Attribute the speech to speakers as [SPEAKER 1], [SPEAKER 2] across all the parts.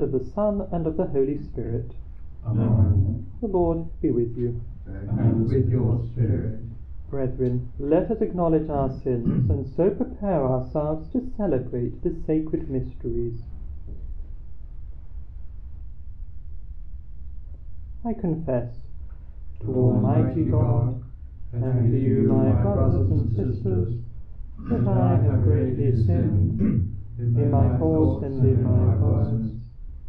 [SPEAKER 1] and of the Son, and of the Holy Spirit.
[SPEAKER 2] Amen.
[SPEAKER 1] The Lord be with you.
[SPEAKER 2] And with your spirit.
[SPEAKER 1] Brethren, let us acknowledge our sins and so prepare ourselves to celebrate the sacred mysteries. I confess to Almighty God and to you, my brothers and sisters, that I have greatly sinned in my thoughts and in my words,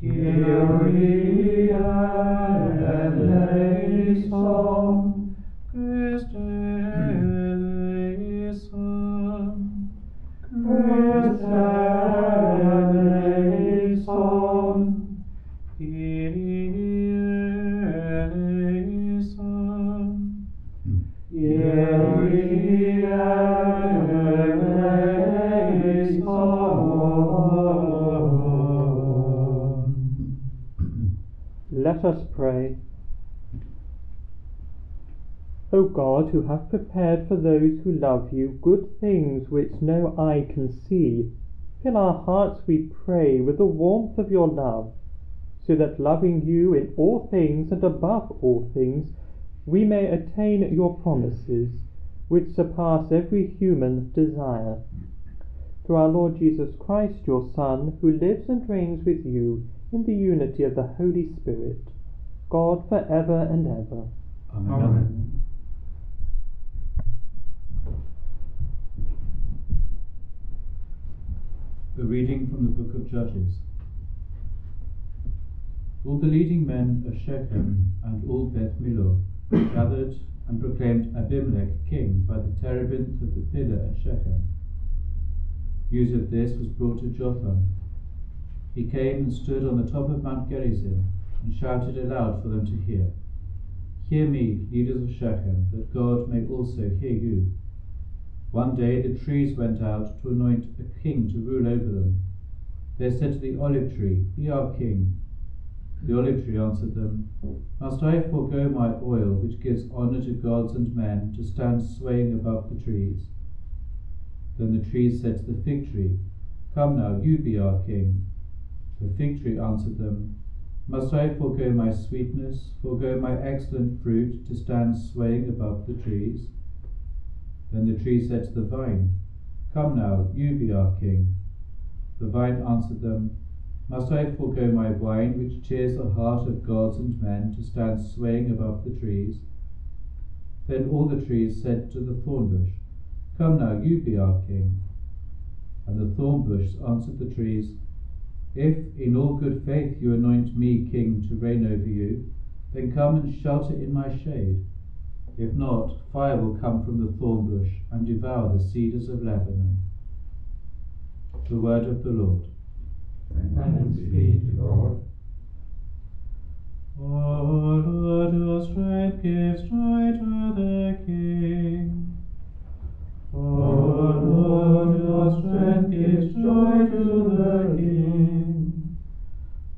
[SPEAKER 3] Kyrie eleison, Christe
[SPEAKER 1] Let us pray. O God, who have prepared for those who love you good things which no eye can see, fill our hearts, we pray, with the warmth of your love, so that loving you in all things and above all things, we may attain your promises, which surpass every human desire. Through our Lord Jesus Christ, your Son, who lives and reigns with you in the unity of the Holy Spirit, God for ever and ever.
[SPEAKER 2] Amen.
[SPEAKER 4] The reading from the book of Judges. All the leading men of Shechem and all Beth Millo gathered and proclaimed Abimelech king by the terebinth of the pillar at Shechem. News of this was brought to Jotham. He came and stood on the top of Mount Gerizim and shouted aloud for them to hear. Hear me, leaders of Shechem, that God may also hear you. One day the trees went out to anoint a king to rule over them. They said to the olive tree, Be our king. The olive tree answered them, Must I forego my oil, which gives honour to gods and men, to stand swaying above the trees? Then the trees said to the fig tree, Come now, you be our king. The fig tree answered them, Must I forego my sweetness, forego my excellent fruit, to stand swaying above the trees? Then the tree said to the vine, Come now, you be our king. The vine answered them, Must I forego my wine, which cheers the heart of gods and men, to stand swaying above the trees? Then all the trees said to the thorn bush, Come now, you be our king. And the thorn bush answered the trees, If in all good faith you anoint me king to reign over you, then come and shelter in my shade. If not, fire will come from the thorn bush and devour the cedars of Lebanon. The word of the Lord.
[SPEAKER 2] Thanks be to God.
[SPEAKER 3] O Lord, whose strength gives joy to the King. O
[SPEAKER 2] Lord, your strength gives joy to the King.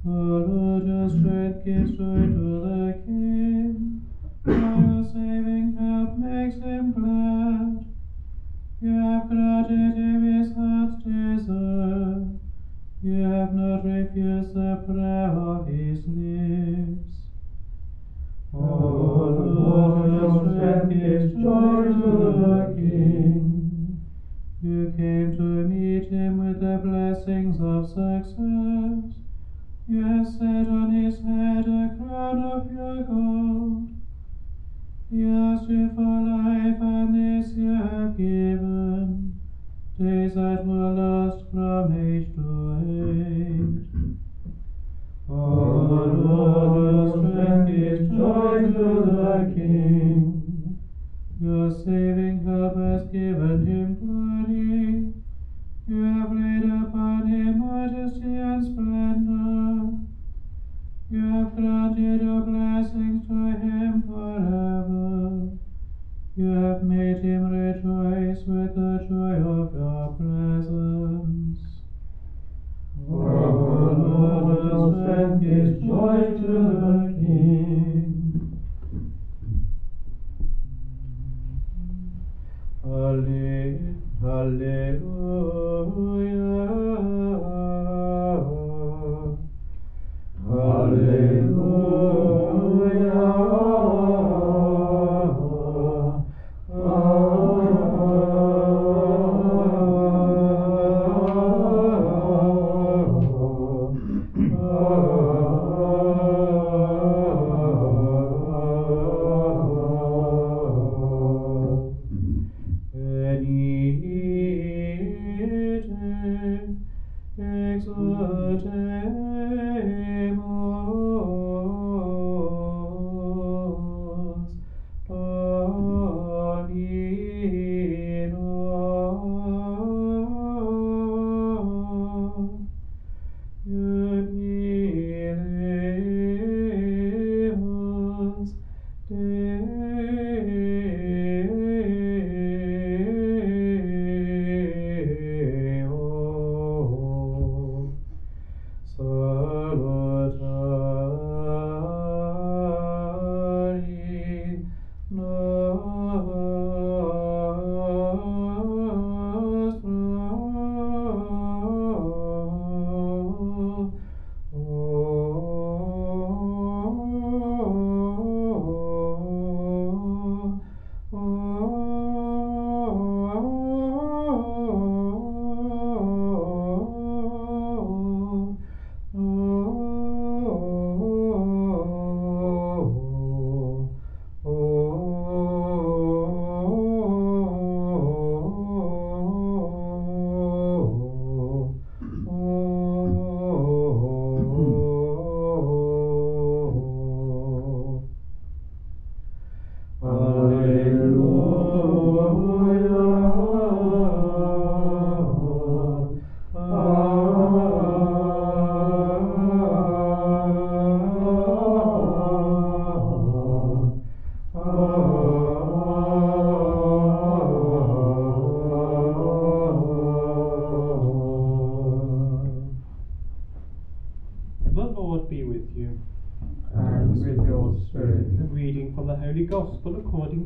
[SPEAKER 2] Your strength gives joy to the King. Your saving help makes him glad. You have granted him his heart's desire. You have not refused the prayer of his lips. O Lord, your strength gives joy to the King. You came to meet him with the blessings of success. Yes, et anis et a crown of your
[SPEAKER 3] gold.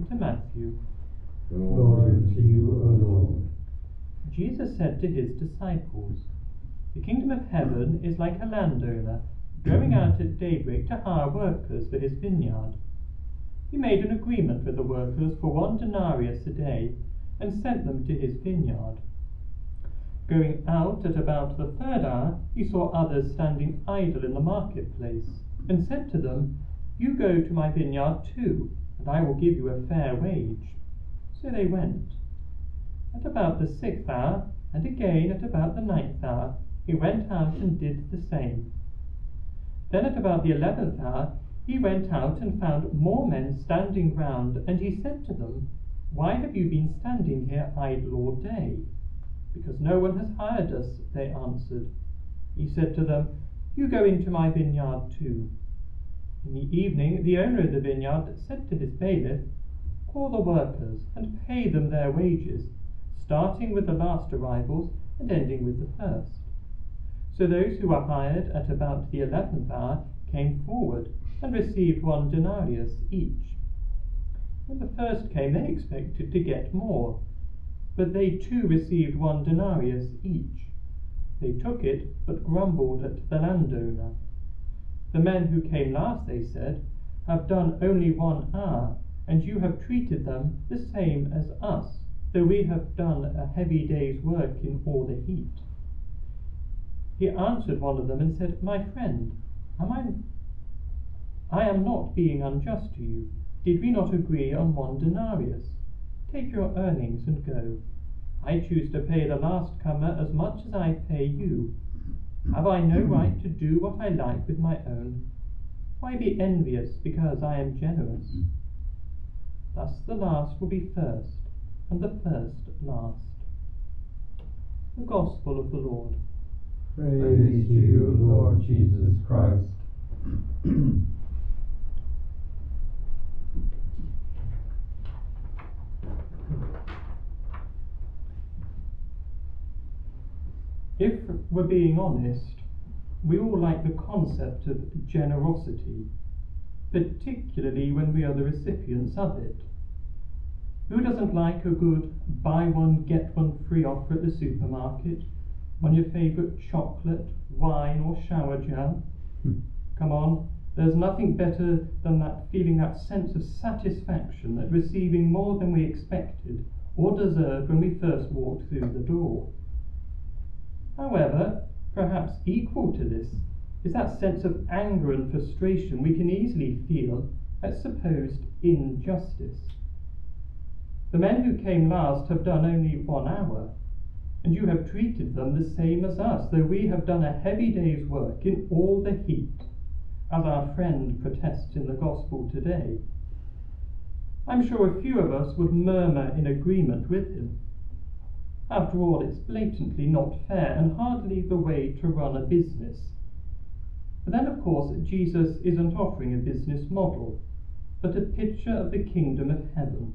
[SPEAKER 3] According to Matthew.
[SPEAKER 4] Glory to you, O Lord.
[SPEAKER 3] Jesus said to his disciples, The kingdom of heaven is like a landowner going out at daybreak to hire workers for his vineyard. He made an agreement with the workers for one denarius a day and sent them to his vineyard. Going out at about the third hour, he saw others standing idle in the marketplace, and said to them, You go to my vineyard too, and I will give you a fair wage. So they went. At about the sixth hour, and again at about the ninth hour, he went out and did the same. Then at about the eleventh hour, he went out and found more men standing round, and he said to them, Why have you been standing here idle all day? Because no one has hired us, they answered. He said to them, You go into my vineyard too. In the evening, the owner of the vineyard said to his bailiff, Call the workers and pay them their wages,
[SPEAKER 1] starting with the last arrivals and ending with the first. So those who were hired at about the eleventh hour came forward and received one denarius each. When the first came, they expected to get more, but they too received one denarius each. They took it, but grumbled at the landowner. The men who came last, they said, have done only one hour, and you have treated them the same as us, though we have done a heavy day's work in all the heat. He answered one of them and said, My friend, am I I am not being unjust to you. Did we not agree on one denarius? Take your earnings and go. I choose to pay the last comer as much as I pay you. Have I no right to do what I like with my own? Why be envious because I am generous? Thus the last will be first, and the first last. The Gospel of the Lord.
[SPEAKER 2] Praise to you, Lord Jesus Christ.
[SPEAKER 1] If we're being honest, we all like the concept of generosity, particularly when we are the recipients of it. Who doesn't like a good buy one, get one free offer at the supermarket on your favourite chocolate, wine, or shower gel? Hmm. Come on, there's nothing better than that feeling, that sense of satisfaction at receiving more than we expected or deserved when we first walked through the door. However, perhaps equal to this is that sense of anger and frustration we can easily feel at supposed injustice. The men who came last have done only one hour, and you have treated them the same as us, though we have done a heavy day's work in all the heat, as our friend protests in the Gospel today. I'm sure a few of us would murmur in agreement with him. After all, it's blatantly not fair and hardly the way to run a business. But then, of course, Jesus isn't offering a business model, but a picture of the kingdom of heaven.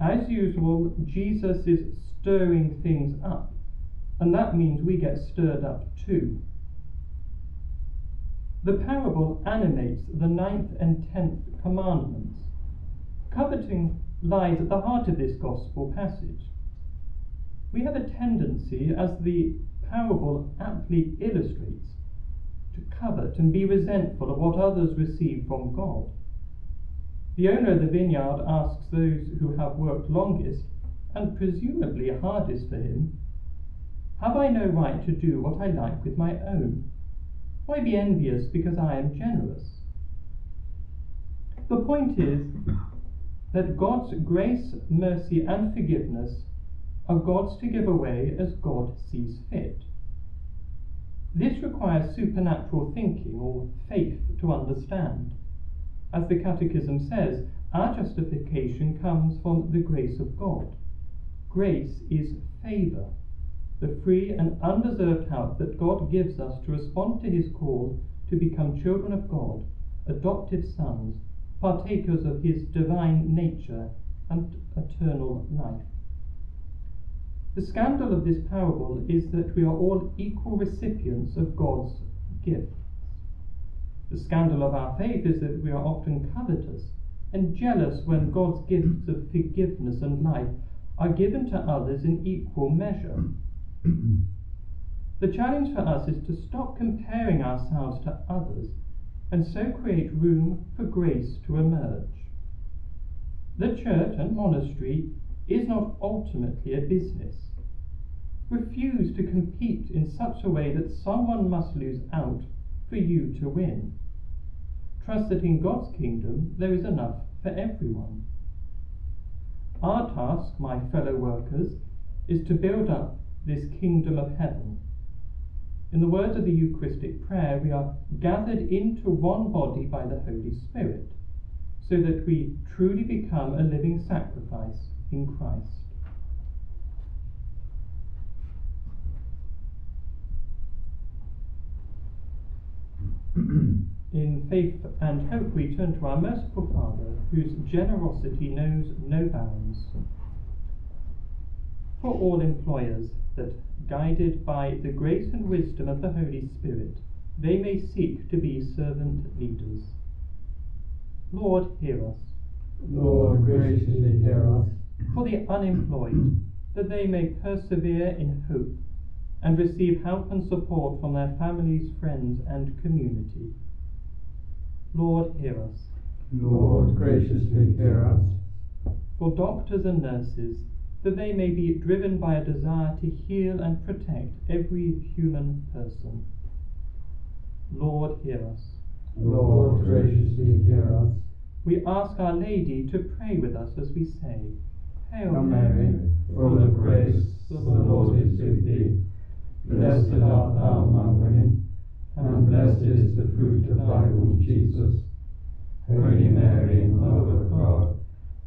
[SPEAKER 1] As usual, Jesus is stirring things up, and that means we get stirred up too. The parable animates the ninth and tenth commandments. Coveting lies at the heart of this gospel passage. We have a tendency, as the parable aptly illustrates, to covet and be resentful of what others receive from God. The owner of the vineyard asks those who have worked longest, and presumably hardest for him, Have I no right to do what I like with my own? Why be envious because I am generous? The point is that God's grace, mercy, and forgiveness are God's to give away as God sees fit. This requires supernatural thinking or faith to understand. As the Catechism says, our justification comes from the grace of God. Grace is favour, the free and undeserved help that God gives us to respond to his call to become children of God, adoptive sons, partakers of his divine nature and eternal life. The scandal of this parable is that we are all equal recipients of God's gifts. The scandal of our faith is that we are often covetous and jealous when God's gifts of forgiveness and life are given to others in equal measure. the challenge for us is to stop comparing ourselves to others and so create room for grace to emerge. The church and monastery is not ultimately a business. Refuse to compete in such a way that someone must lose out for you to win. Trust that in God's kingdom there is enough for everyone. Our task, my fellow workers, is to build up this kingdom of heaven. In the words of the Eucharistic prayer, we are gathered into one body by the Holy Spirit, so that we truly become a living sacrifice in Christ. In faith and hope, we turn to our merciful Father, whose generosity knows no bounds. for all employers, that, guided by the grace and wisdom of the Holy Spirit, they may seek to be servant leaders. Lord, hear us.
[SPEAKER 2] Lord, graciously hear us.
[SPEAKER 1] For the unemployed, that they may persevere in hope and receive help and support from their families, friends, and community. Lord, hear us.
[SPEAKER 2] Lord, graciously hear us.
[SPEAKER 1] For doctors and nurses, that they may be driven by a desire to heal and protect every human person. Lord, hear us.
[SPEAKER 2] Lord, graciously hear us.
[SPEAKER 1] We ask Our Lady to pray with us as we say, Hail
[SPEAKER 2] Mary, full of grace, the Lord is with thee. Blessed art thou among women, and blessed is the fruit of thy womb, Jesus. Holy Mary, Mother of God,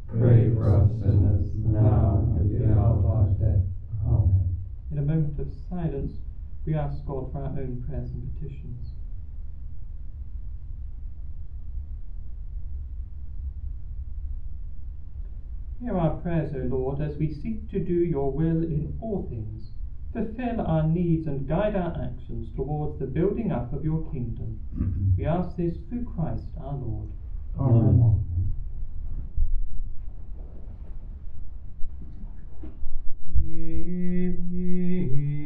[SPEAKER 2] pray for us sinners, now and at the hour of our death. Amen.
[SPEAKER 1] In a moment of silence, we ask God for our own prayers and petitions. Hear our prayers, O Lord, as we seek to do your will in all things. Fulfill our needs and guide our actions towards the building up of your kingdom. We ask this through Christ our Lord.
[SPEAKER 2] Amen.
[SPEAKER 3] Angelos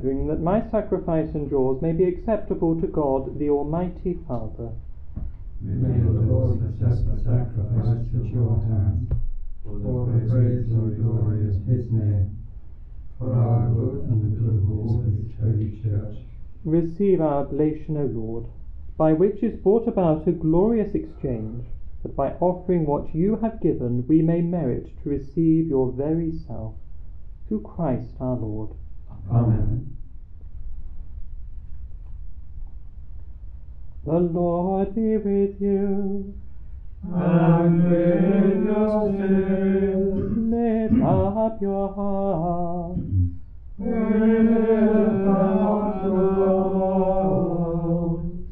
[SPEAKER 1] brethren, that my sacrifice and yours may be acceptable to God, the Almighty Father.
[SPEAKER 2] May the Lord accept the sacrifice at your hands, for the praise and glory of his name, for our good and the good of all his holy church.
[SPEAKER 1] Receive our oblation, O Lord, by which is brought about a glorious exchange, that by offering what you have given we may merit to receive your very self. Through Christ our Lord.
[SPEAKER 2] Amen.
[SPEAKER 1] The Lord be with you.
[SPEAKER 3] and with your spirit.
[SPEAKER 1] Lift up your hearts.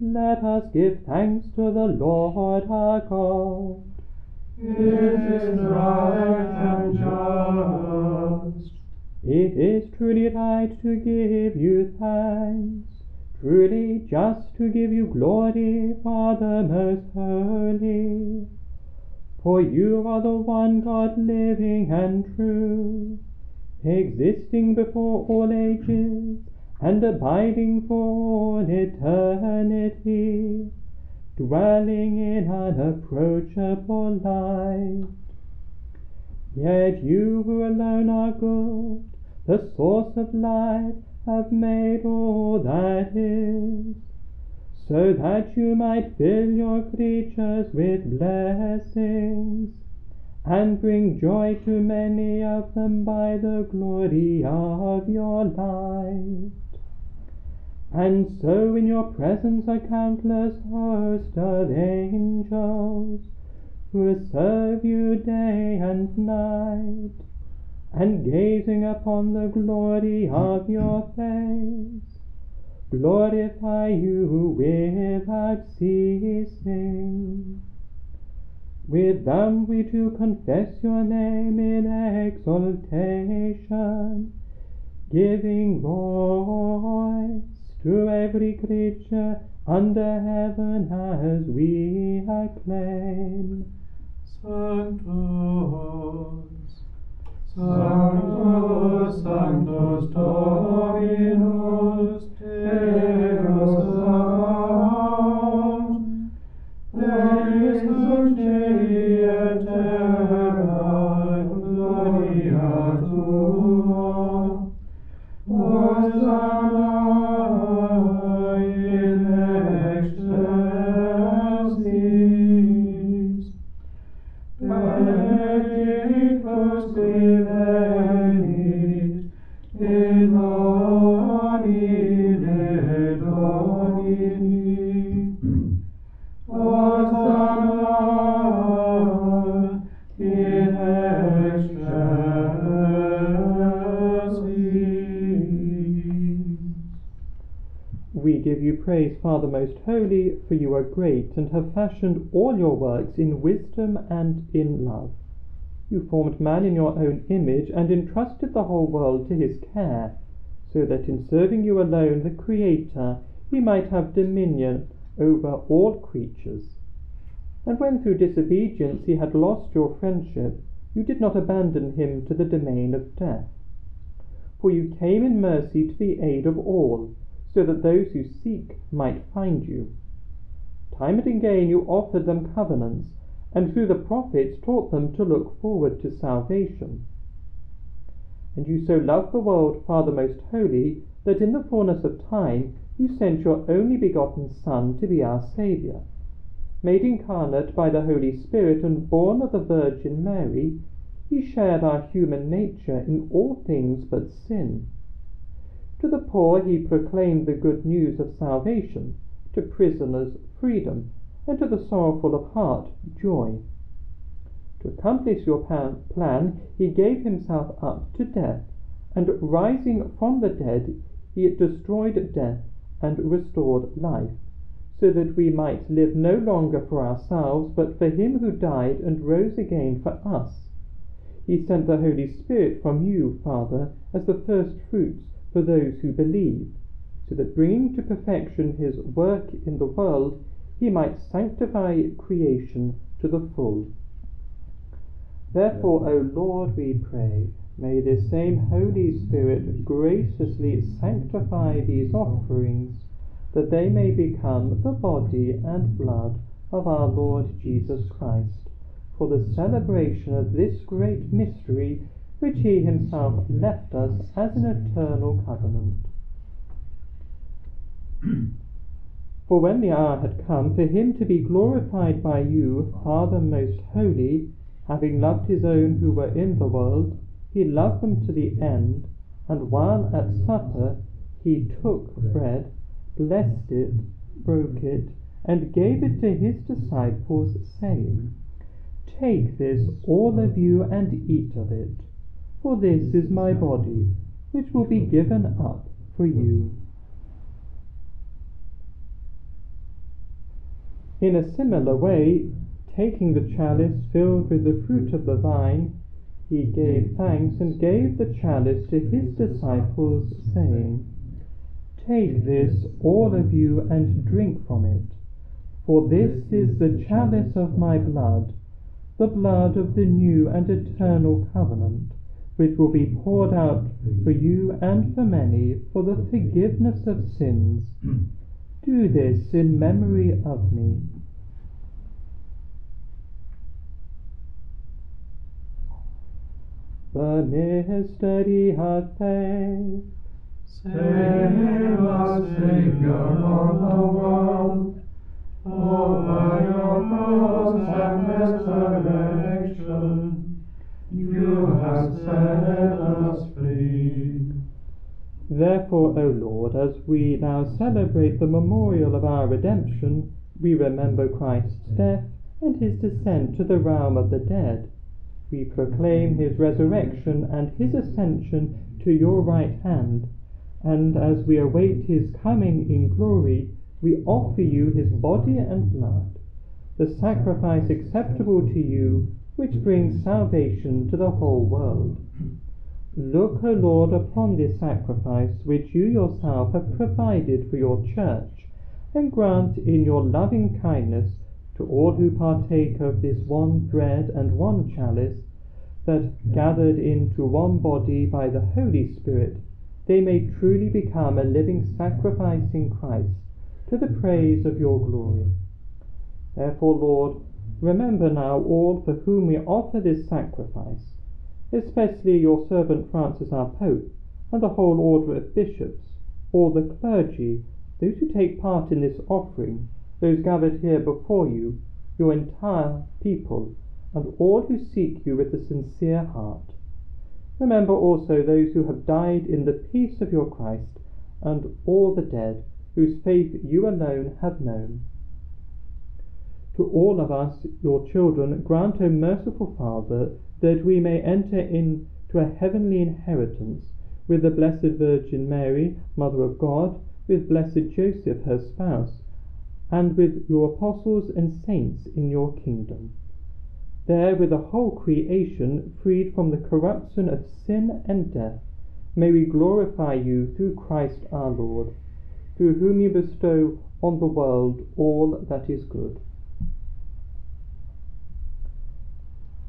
[SPEAKER 1] Let us give thanks to the Lord our God.
[SPEAKER 3] It is right and just.
[SPEAKER 1] It is truly right to give you thanks, truly just to give you glory, Father most holy. For you are the one God living and true, existing before all ages, and abiding for all eternity, dwelling in unapproachable light. Yet you who alone are good, the source of life, have made all that is, so that you might fill your creatures with blessings, and bring joy to many of them by the glory of your light. And so in your presence are countless host of angels who serve you day and night, and gazing upon the glory of your face, glorify you without ceasing. With them we do confess your name in exaltation, giving voice to every creature under heaven as we acclaim.
[SPEAKER 3] Sanctus, Sanctus, Sanctus Dominus Deus Sabaoth, Plenius
[SPEAKER 1] Father most holy, for you are great and have fashioned all your works in wisdom and in love. You formed man in your own image and entrusted the whole world to his care, so that in serving you alone, the Creator, he might have dominion over all creatures. And when through disobedience he had lost your friendship, you did not abandon him to the domain of death. For you came in mercy to the aid of all, so that those who seek might find you. Time and again you offered them covenants, and through the prophets taught them to look forward to salvation. And you so loved the world, Father most holy, that in the fullness of time you sent your only begotten Son to be our Saviour. Made incarnate by the Holy Spirit and born of the Virgin Mary, he shared our human nature in all things but sin. To the poor he proclaimed the good news of salvation, to prisoners freedom, and to the sorrowful of heart joy. To accomplish your plan, he gave himself up to death, and rising from the dead, he destroyed death and restored life, so that we might live no longer for ourselves, but for him who died and rose again for us. He sent the Holy Spirit from you, Father, as the first fruits for those who believe, so that bringing to perfection his work in the world, he might sanctify creation to the full. Therefore, O Lord, we pray, may this same Holy Spirit graciously sanctify these offerings, that they may become the body and blood of our Lord Jesus Christ, for the celebration of this great mystery which he himself left us as an eternal covenant. For when the hour had come for him to be glorified by you, Father most holy, having loved his own who were in the world, he loved them to the end, and while at supper he took bread, blessed it, broke it, and gave it to his disciples, saying, Take this, all of you, and eat of it, for this is my body, which will be given up for you. In a similar way, taking the chalice filled with the fruit of the vine, he gave thanks and gave the chalice to his disciples, saying, Take this, all of you, and drink from it, for this is the chalice of my blood, the blood of the new and eternal covenant, which will be poured out for you and for many for the forgiveness of sins. Do this in memory of me. The mystery of faith.
[SPEAKER 3] Save us, Savior of the world, for by your cross and resurrection, you have set us free.
[SPEAKER 1] Therefore, O Lord, Lord, as we now celebrate the memorial of our redemption, we remember Christ's death and his descent to the realm of the dead. We proclaim his resurrection and his ascension to your right hand, and as we await his coming in glory, we offer you his body and blood, the sacrifice acceptable to you, which brings salvation to the whole world. Look, O Lord, upon this sacrifice which you yourself have provided for your church, and grant in your loving kindness to all who partake of this one bread and one chalice, that gathered into one body by the Holy Spirit, they may truly become a living sacrifice in Christ, to the praise of your glory. Therefore, Lord, remember now all for whom we offer this sacrifice especially your servant Francis our Pope, and the whole order of bishops, all the clergy, those who take part in this offering, those gathered here before you, your entire people, and all who seek you with a sincere heart. Remember also those who have died in the peace of your Christ, and all the dead, whose faith you alone have known. To all of us, your children, grant, O merciful Father, that we may enter into a heavenly inheritance with the Blessed Virgin Mary, Mother of God, with blessed Joseph, her spouse, and with your apostles and saints in your kingdom. There, with the whole creation freed from the corruption of sin and death, may we glorify you through Christ our Lord, through whom you bestow on the world all that is good.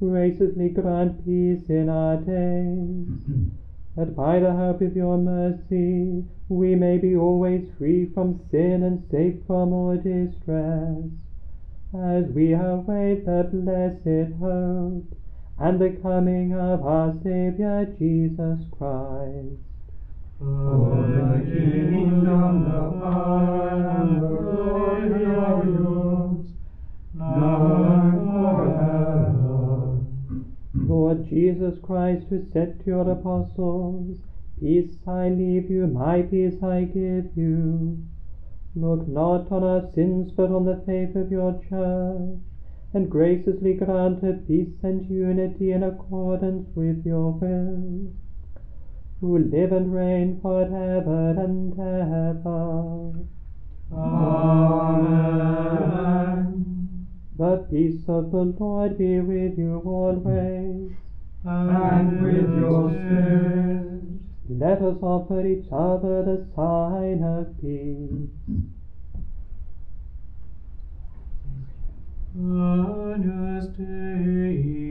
[SPEAKER 1] graciously grant peace in our days, that by the help of your mercy we may be always free from sin and safe from all distress, as we await the blessed hope and the coming of our Saviour Jesus Christ.
[SPEAKER 2] For the kingdom, the power, and the glory are yours, now and forever.
[SPEAKER 1] Lord Jesus Christ, who said to your apostles, Peace I leave you, my peace I give you. Look not on our sins, but on the faith of your church, and graciously grant her peace and unity in accordance with your will, who live and reign for ever and ever.
[SPEAKER 2] Amen.
[SPEAKER 1] The peace of the Lord be with you always.
[SPEAKER 2] And with your spirit.
[SPEAKER 1] Let us offer each other the sign of peace.
[SPEAKER 3] Agnus Dei,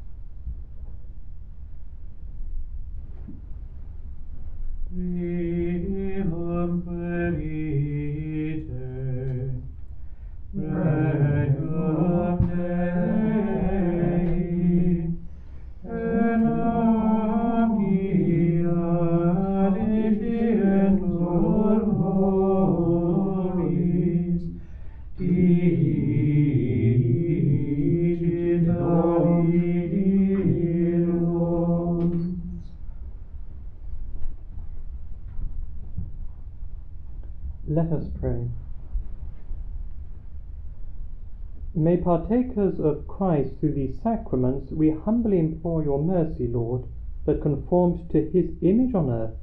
[SPEAKER 1] May partakers of Christ through these sacraments, we humbly implore your mercy, Lord, that conformed to his image on earth,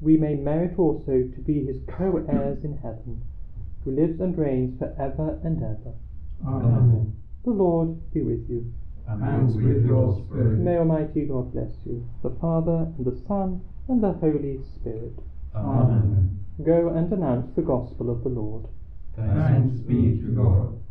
[SPEAKER 1] we may merit also to be his co heirs in heaven, who lives and reigns for ever and ever.
[SPEAKER 3] Amen.
[SPEAKER 1] The Lord be with you.
[SPEAKER 3] And with your spirit.
[SPEAKER 1] May Almighty God bless you, the Father, and the Son, and the Holy Spirit.
[SPEAKER 3] Amen.
[SPEAKER 1] Go and announce the gospel of the Lord.
[SPEAKER 3] Thanks be to God.